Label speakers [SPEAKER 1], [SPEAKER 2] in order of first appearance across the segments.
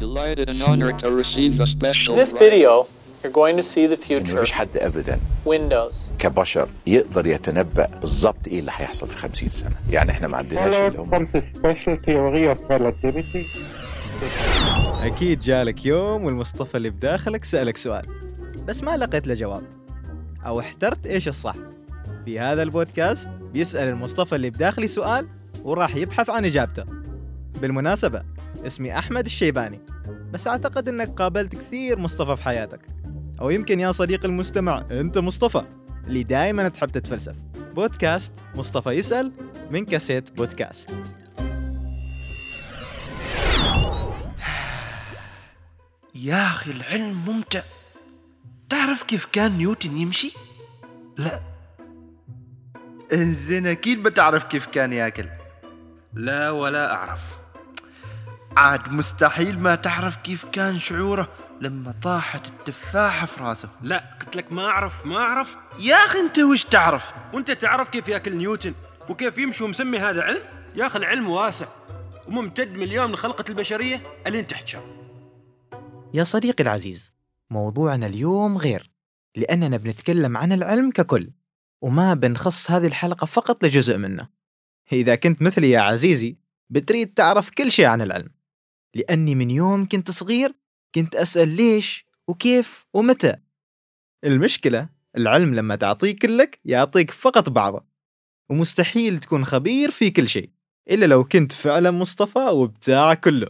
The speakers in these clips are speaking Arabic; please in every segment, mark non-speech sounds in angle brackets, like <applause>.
[SPEAKER 1] Delighted and honored to receive a special
[SPEAKER 2] In this video, you're going to see the future,
[SPEAKER 3] مفيش حد ابدا.
[SPEAKER 2] Windows.
[SPEAKER 3] كبشر يقدر يتنبأ بالظبط إيه اللي هيحصل في 50 سنة. يعني إحنا ما عندناش اللي هم
[SPEAKER 4] some special theory of relativity.
[SPEAKER 5] أكيد جالك يوم والمصطفى اللي بداخلك سألك سؤال بس ما لقيت له جواب. أو احترت إيش الصح. في هذا البودكاست بيسأل المصطفى اللي بداخلي سؤال وراح يبحث عن إجابته. بالمناسبة اسمي أحمد الشيباني. بس أعتقد أنك قابلت كثير مصطفى في حياتك. أو يمكن يا صديق المستمع أنت مصطفى اللي دائما تحب تتفلسف. بودكاست مصطفى يسأل من كاسيت بودكاست. <sighs>
[SPEAKER 6] يا أخي العلم ممتع. تعرف كيف كان نيوتن يمشي؟ لا. إنزين أكيد بتعرف كيف كان ياكل. لا ولا أعرف. عاد مستحيل ما تعرف كيف كان شعوره لما طاحت التفاحة في راسه.
[SPEAKER 7] لا قلت لك ما أعرف ما أعرف.
[SPEAKER 6] يا أخي أنت وش تعرف؟
[SPEAKER 7] وأنت تعرف كيف يأكل نيوتن وكيف يمشي ومسمي هذا علم؟ يا أخي العلم واسع وممتد من اليوم من خلقة البشرية الين تحت شر
[SPEAKER 5] يا صديقي العزيز موضوعنا اليوم غير لأننا بنتكلم عن العلم ككل وما بنخص هذه الحلقة فقط لجزء منه. إذا كنت مثلي يا عزيزي بتريد تعرف كل شيء عن العلم. لأني من يوم كنت صغير كنت أسأل ليش وكيف ومتى. المشكلة العلم لما تعطيه كلك يعطيك فقط بعضه ومستحيل تكون خبير في كل شيء إلا لو كنت فعلا مصطفى وبتاع كله.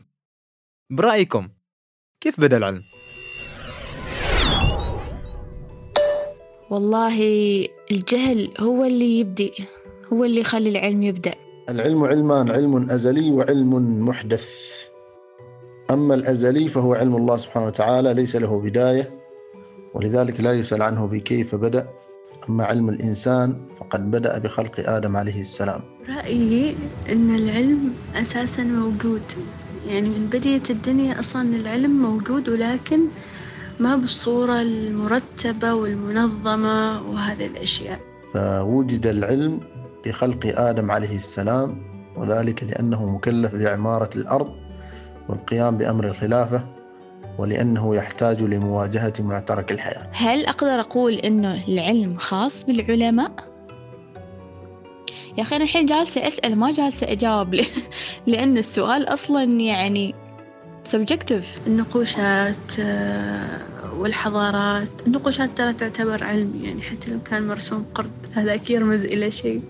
[SPEAKER 5] برأيكم كيف بدأ العلم؟
[SPEAKER 8] والله الجهل هو اللي يبدي هو اللي يخلي العلم يبدأ.
[SPEAKER 9] العلم علمان علم أزلي وعلم محدث. أما الأزلي فهو علم الله سبحانه وتعالى ليس له بداية ولذلك لا يسأل عنه بكيف بدأ. أما علم الإنسان فقد بدأ بخلق آدم عليه السلام.
[SPEAKER 10] رأيي أن العلم أساسا موجود. يعني من بداية الدنيا أصلا العلم موجود ولكن ما بالصورة المرتبة والمنظمة وهذه الأشياء.
[SPEAKER 9] فوجد العلم لخلق آدم عليه السلام وذلك لأنه مكلف بعمارة الأرض. والقيام بأمر الخلافة ولأنه يحتاج لمواجهة معترك الحياة.
[SPEAKER 8] هل أقدر أقول إنه العلم خاص بالعلماء؟ يا أخي أنا الحين جالسة أسأل ما جالسة أجاوب ل- <laughs> لأن السؤال أصلا يعني subjective.
[SPEAKER 10] النقوشات آه، والحضارات النقوشات ترى تعتبر علم يعني حتى لو كان مرسوم قرد هذاك يرمز إلى شيء.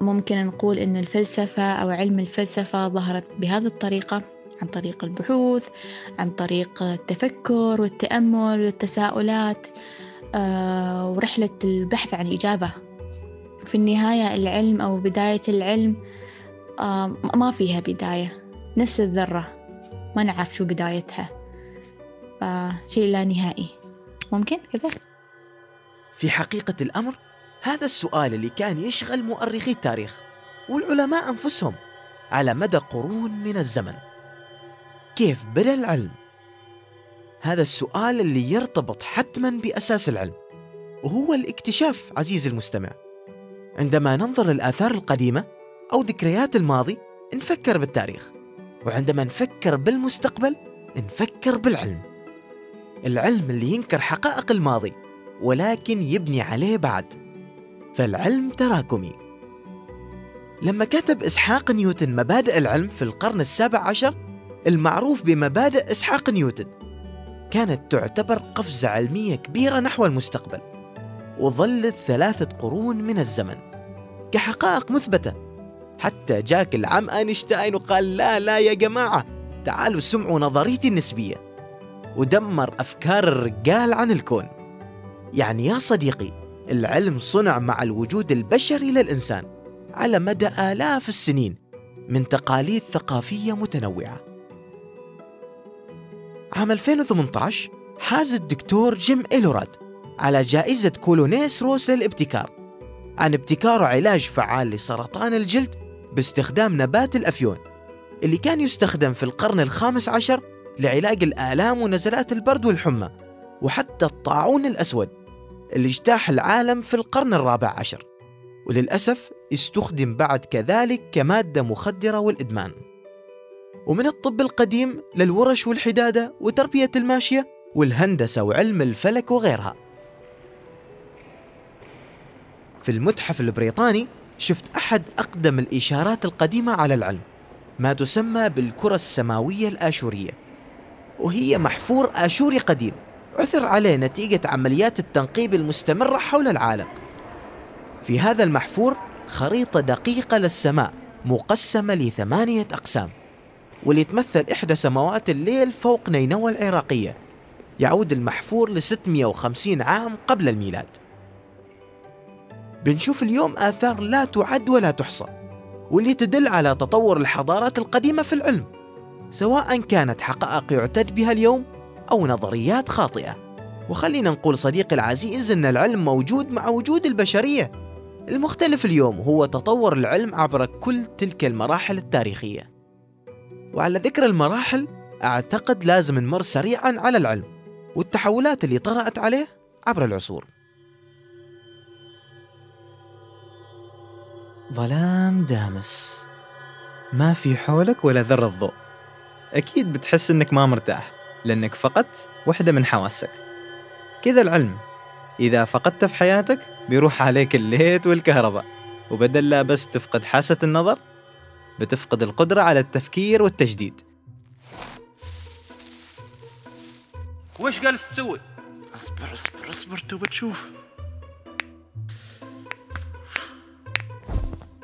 [SPEAKER 8] ممكن نقول إنه الفلسفة أو علم الفلسفة ظهرت بهذه الطريقة. عن طريق البحوث عن طريق التفكر والتأمل والتساؤلات آه، ورحلة البحث عن الإجابة في النهاية العلم أو بداية العلم آه، ما فيها بداية نفس الذرة ما نعرف شو بدايتها. فشيء لا نهائي. ممكن كذا؟
[SPEAKER 6] في حقيقة الأمر هذا السؤال اللي كان يشغل مؤرخي التاريخ والعلماء أنفسهم على مدى قرون من الزمن. كيف بدأ العلم؟ هذا السؤال اللي يرتبط حتما بأساس العلم وهو الاكتشاف عزيزي المستمع. عندما ننظر للآثار القديمة أو ذكريات الماضي نفكر بالتاريخ. وعندما نفكر بالمستقبل نفكر بالعلم. العلم اللي ينكر حقائق الماضي ولكن يبني عليه بعد. فالعلم تراكمي. لما كتب إسحاق نيوتن مبادئ العلم في القرن السابع عشر المعروف بمبادئ إسحاق نيوتن. كانت تعتبر قفزة علمية كبيرة نحو المستقبل وظلت ثلاثة قرون من الزمن. كحقائق مثبتة حتى جاك العم أينشتاين وقال لا لا يا جماعة تعالوا سمعوا نظريتي النسبية. ودمر أفكار الرجال عن الكون. يعني يا صديقي العلم صنع مع الوجود البشري للإنسان على مدى آلاف السنين من تقاليد ثقافية متنوعة. عام 2018 حاز الدكتور جيم إيلوراد على جائزة كولونيس روس للابتكار. عن ابتكاره علاج فعال لسرطان الجلد باستخدام نبات الأفيون اللي كان يستخدم في القرن الخامس عشر لعلاج الآلام ونزلات البرد والحمى وحتى الطاعون الأسود اللي اجتاح العالم في القرن الرابع عشر. وللأسف استخدم بعد كذلك كمادة مخدرة والإدمان. ومن الطب القديم للورش والحدادة وتربية الماشية والهندسة وعلم الفلك وغيرها. في المتحف البريطاني شفت أحد أقدم الإشارات القديمة على العلم ما تسمى بالكرة السماوية الآشورية وهي محفور آشوري قديم عثر عليه نتيجة عمليات التنقيب المستمرة حول العالم. في هذا المحفور خريطة دقيقة للسماء مقسمة لثمانية أقسام. واللي تمثل إحدى سماوات الليل فوق نينوى العراقية يعود المحفور ل 650 عام قبل الميلاد. بنشوف اليوم آثار لا تعد ولا تحصى واللي تدل على تطور الحضارات القديمة في العلم سواء كانت حقائق يعتد بها اليوم أو نظريات خاطئة. وخلينا نقول صديقي العزيز أن العلم موجود مع وجود البشرية. المختلف اليوم هو تطور العلم عبر كل تلك المراحل التاريخية. وعلى ذكر المراحل أعتقد لازم نمر سريعا على العلم والتحولات اللي طرأت عليه عبر العصور.
[SPEAKER 5] ظلام دامس. ما في حولك ولا ذرة ضوء أكيد بتحس إنك ما مرتاح لأنك فقدت واحدة من حواسك. كذا العلم. إذا فقدت في حياتك بيروح عليك الليت والكهرباء. وبدل لا بس تفقد حاسة النظر بتفقد القدرة على التفكير والتجديد.
[SPEAKER 7] وش جالس تسوي؟
[SPEAKER 11] اصبر اصبر اصبر تو بتشوف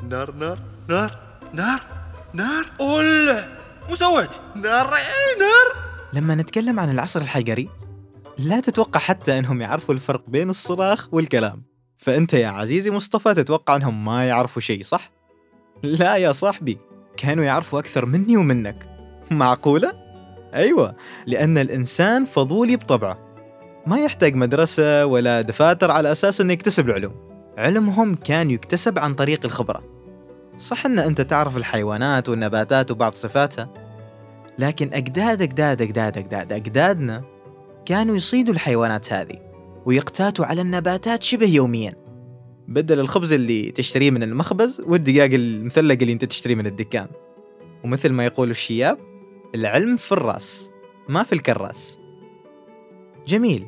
[SPEAKER 11] نار نار نار نار نار.
[SPEAKER 7] ولا مو سويت؟
[SPEAKER 11] نار نار.
[SPEAKER 5] لما نتكلم عن العصر الحجري لا تتوقع حتى إنهم يعرفوا الفرق بين الصراخ والكلام. فأنت يا عزيزي مصطفى تتوقع إنهم ما يعرفوا شيء صح؟ لا يا صاحبي كانوا يعرفوا أكثر مني ومنك. معقولة؟ أيوه لأن الإنسان فضولي بطبعه. ما يحتاج مدرسة ولا دفاتر على أساس إنه يكتسب العلوم. علمهم كان يكتسب عن طريق الخبرة. صح إن أنت تعرف الحيوانات والنباتات وبعض صفاتها لكن أجداد أجداد أجداد أجداد أجدادنا كانوا يصيدوا الحيوانات هذه ويقتاتوا على النباتات شبه يوميا. بدل الخبز اللي تشتريه من المخبز والدقاق المثلق اللي انت تشتريه من الدكان. ومثل ما يقولوا الشياب العلم في الراس ما في الكراس. جميل.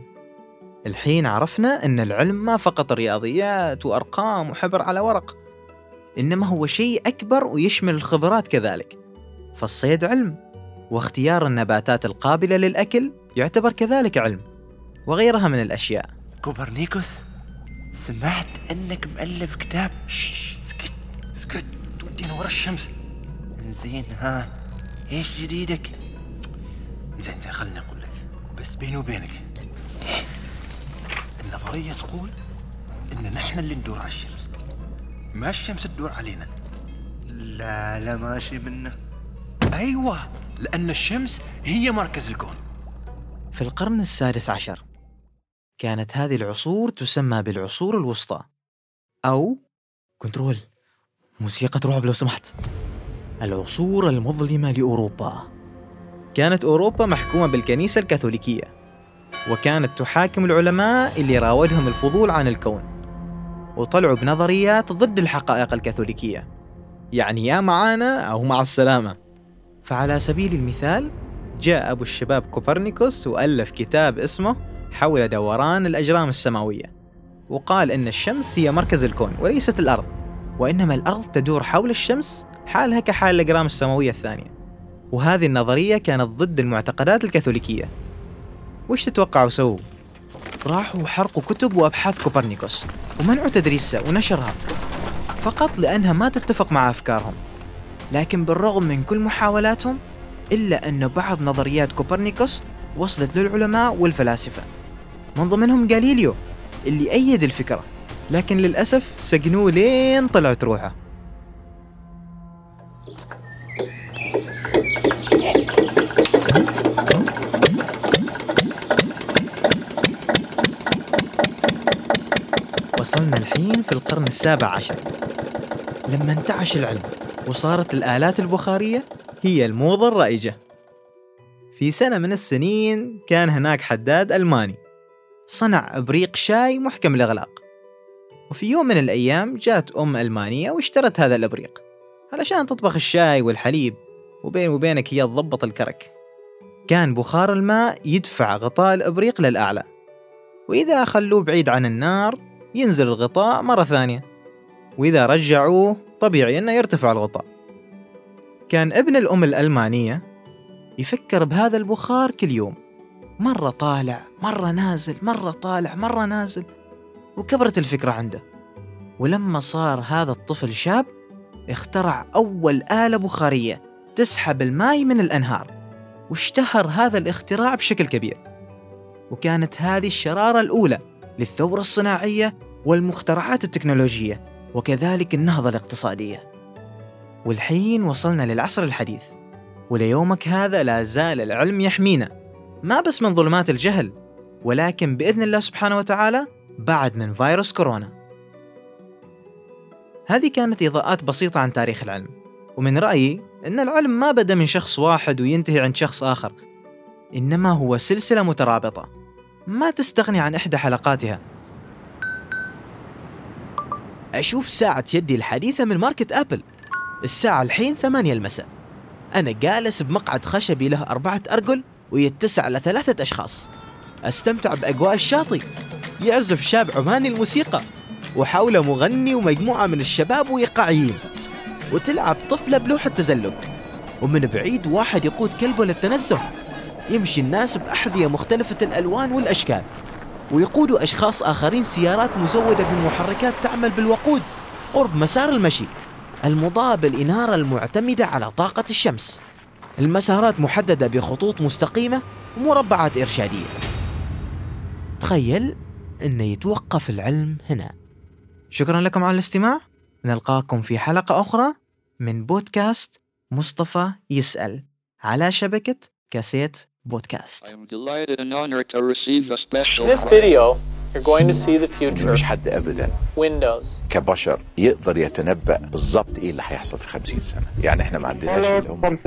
[SPEAKER 5] الحين عرفنا إن العلم ما فقط رياضيات وأرقام وحبر على ورق إنما هو شيء أكبر ويشمل الخبرات كذلك. فالصيد علم واختيار النباتات القابلة للأكل يعتبر كذلك علم وغيرها من الأشياء.
[SPEAKER 11] كوبرنيكوس؟ سمعت أنك مؤلف كتاب.
[SPEAKER 7] شش سكت سكت تودينا ورا الشمس.
[SPEAKER 11] زين ها إيش جديدك؟
[SPEAKER 7] زين زين خليني أقول لك بس بيني وبينك النظرية تقول إن نحن اللي ندور على الشمس. ما الشمس تدور علينا.
[SPEAKER 11] لا لا ماشي منه.
[SPEAKER 7] أيوة لأن الشمس هي مركز الكون.
[SPEAKER 5] في القرن السادس عشر كانت هذه العصور تسمى بالعصور الوسطى. أو control موسيقى رعب لو سمحت. العصور المظلمة لأوروبا. كانت أوروبا محكومة بالكنيسة الكاثوليكية وكانت تحاكم العلماء اللي راودهم الفضول عن الكون وطلعوا بنظريات ضد الحقائق الكاثوليكية. يعني يا معانا أو مع السلامة. فعلى سبيل المثال جاء أبو الشباب كوبرنيكوس وألف كتاب اسمه حول دوران الأجرام السماوية وقال إن الشمس هي مركز الكون وليست الأرض وإنما الأرض تدور حول الشمس حالها كحال الأجرام السماوية الثانية. وهذه النظرية كانت ضد المعتقدات الكاثوليكية. وش تتوقعوا سووا؟ راحوا حرقوا كتب وأبحاث كوبرنيكوس ومنعوا تدريسها ونشرها فقط لأنها ما تتفق مع أفكارهم. لكن بالرغم من كل محاولاتهم إلا أن بعض نظريات كوبرنيكوس وصلت للعلماء والفلاسفة. من ضمنهم غاليليو اللي أيد الفكرة. لكن للأسف سجنوه لين طلعت روحه. وصلنا الحين في القرن السابع عشر. لما انتعش العلم وصارت الآلات البخارية هي الموضة الرائجة. في سنة من السنين كان هناك حداد ألماني. صنع إبريق شاي محكم الإغلاق وفي يوم من الأيام جات أم ألمانية واشترت هذا الإبريق. علشان تطبخ الشاي والحليب وبين وبينك هي تضبط الكرك. كان بخار الماء يدفع غطاء الإبريق للأعلى. وإذا خلوه بعيد عن النار ينزل الغطاء مرة ثانية. وإذا رجعوه طبيعي أنه يرتفع الغطاء. كان ابن الأم الألمانية يفكر بهذا البخار كل يوم. مرة طالع مرة نازل مرة طالع مرة نازل. وكبرت الفكرة عنده. ولما صار هذا الطفل شاب اخترع أول آلة بخارية تسحب الماء من الأنهار. واشتهر هذا الاختراع بشكل كبير. وكانت هذه الشرارة الأولى للثورة الصناعية والمخترعات التكنولوجية وكذلك النهضة الاقتصادية. والحين وصلنا للعصر الحديث. وليومك هذا لا زال العلم يحمينا. ما بس من ظلمات الجهل ولكن بإذن الله سبحانه وتعالى بعد من فيروس كورونا. هذه كانت إضاءات بسيطة عن تاريخ العلم ومن رأيي أن العلم ما بدأ من شخص واحد وينتهي عند شخص آخر إنما هو سلسلة مترابطة. ما تستغني عن إحدى حلقاتها.
[SPEAKER 6] أشوف ساعة يدي الحديثة من ماركة أبل. الساعة الحين ثمانية المساء. أنا جالس بمقعد خشبي له أربعة أرجل ويتسع لثلاثة أشخاص. أستمتع بأجواء الشاطئ. يعزف شاب عماني الموسيقى. وحوله مغني ومجموعة من الشباب وإيقاعيين وتلعب طفلة بلوحة تزلج. ومن بعيد واحد يقود كلبه للتنزه. يمشي الناس بأحذية مختلفة الألوان والأشكال. ويقودوا أشخاص آخرين سيارات مزودة بمحركات تعمل بالوقود. قرب مسار المشي. المضاء بالإنارة المعتمدة على طاقة الشمس. المسارات محددة بخطوط مستقيمة ومربعات إرشادية. تخيل أن يتوقف العلم هنا.
[SPEAKER 5] شكرا لكم على الاستماع. نلقاكم في حلقة أخرى من بودكاست مصطفى يسأل على شبكة كاسيت بودكاست.
[SPEAKER 1] I am delighted and honored to receive a special
[SPEAKER 2] In this video, you're going to see the future.
[SPEAKER 3] مفيش حد ابدا.
[SPEAKER 2] Windows.
[SPEAKER 3] كبشر يقدر يتنبأ بالظبط إيه اللي هيحصل في 50 سنة. يعني إحنا ما عندناش اللي هم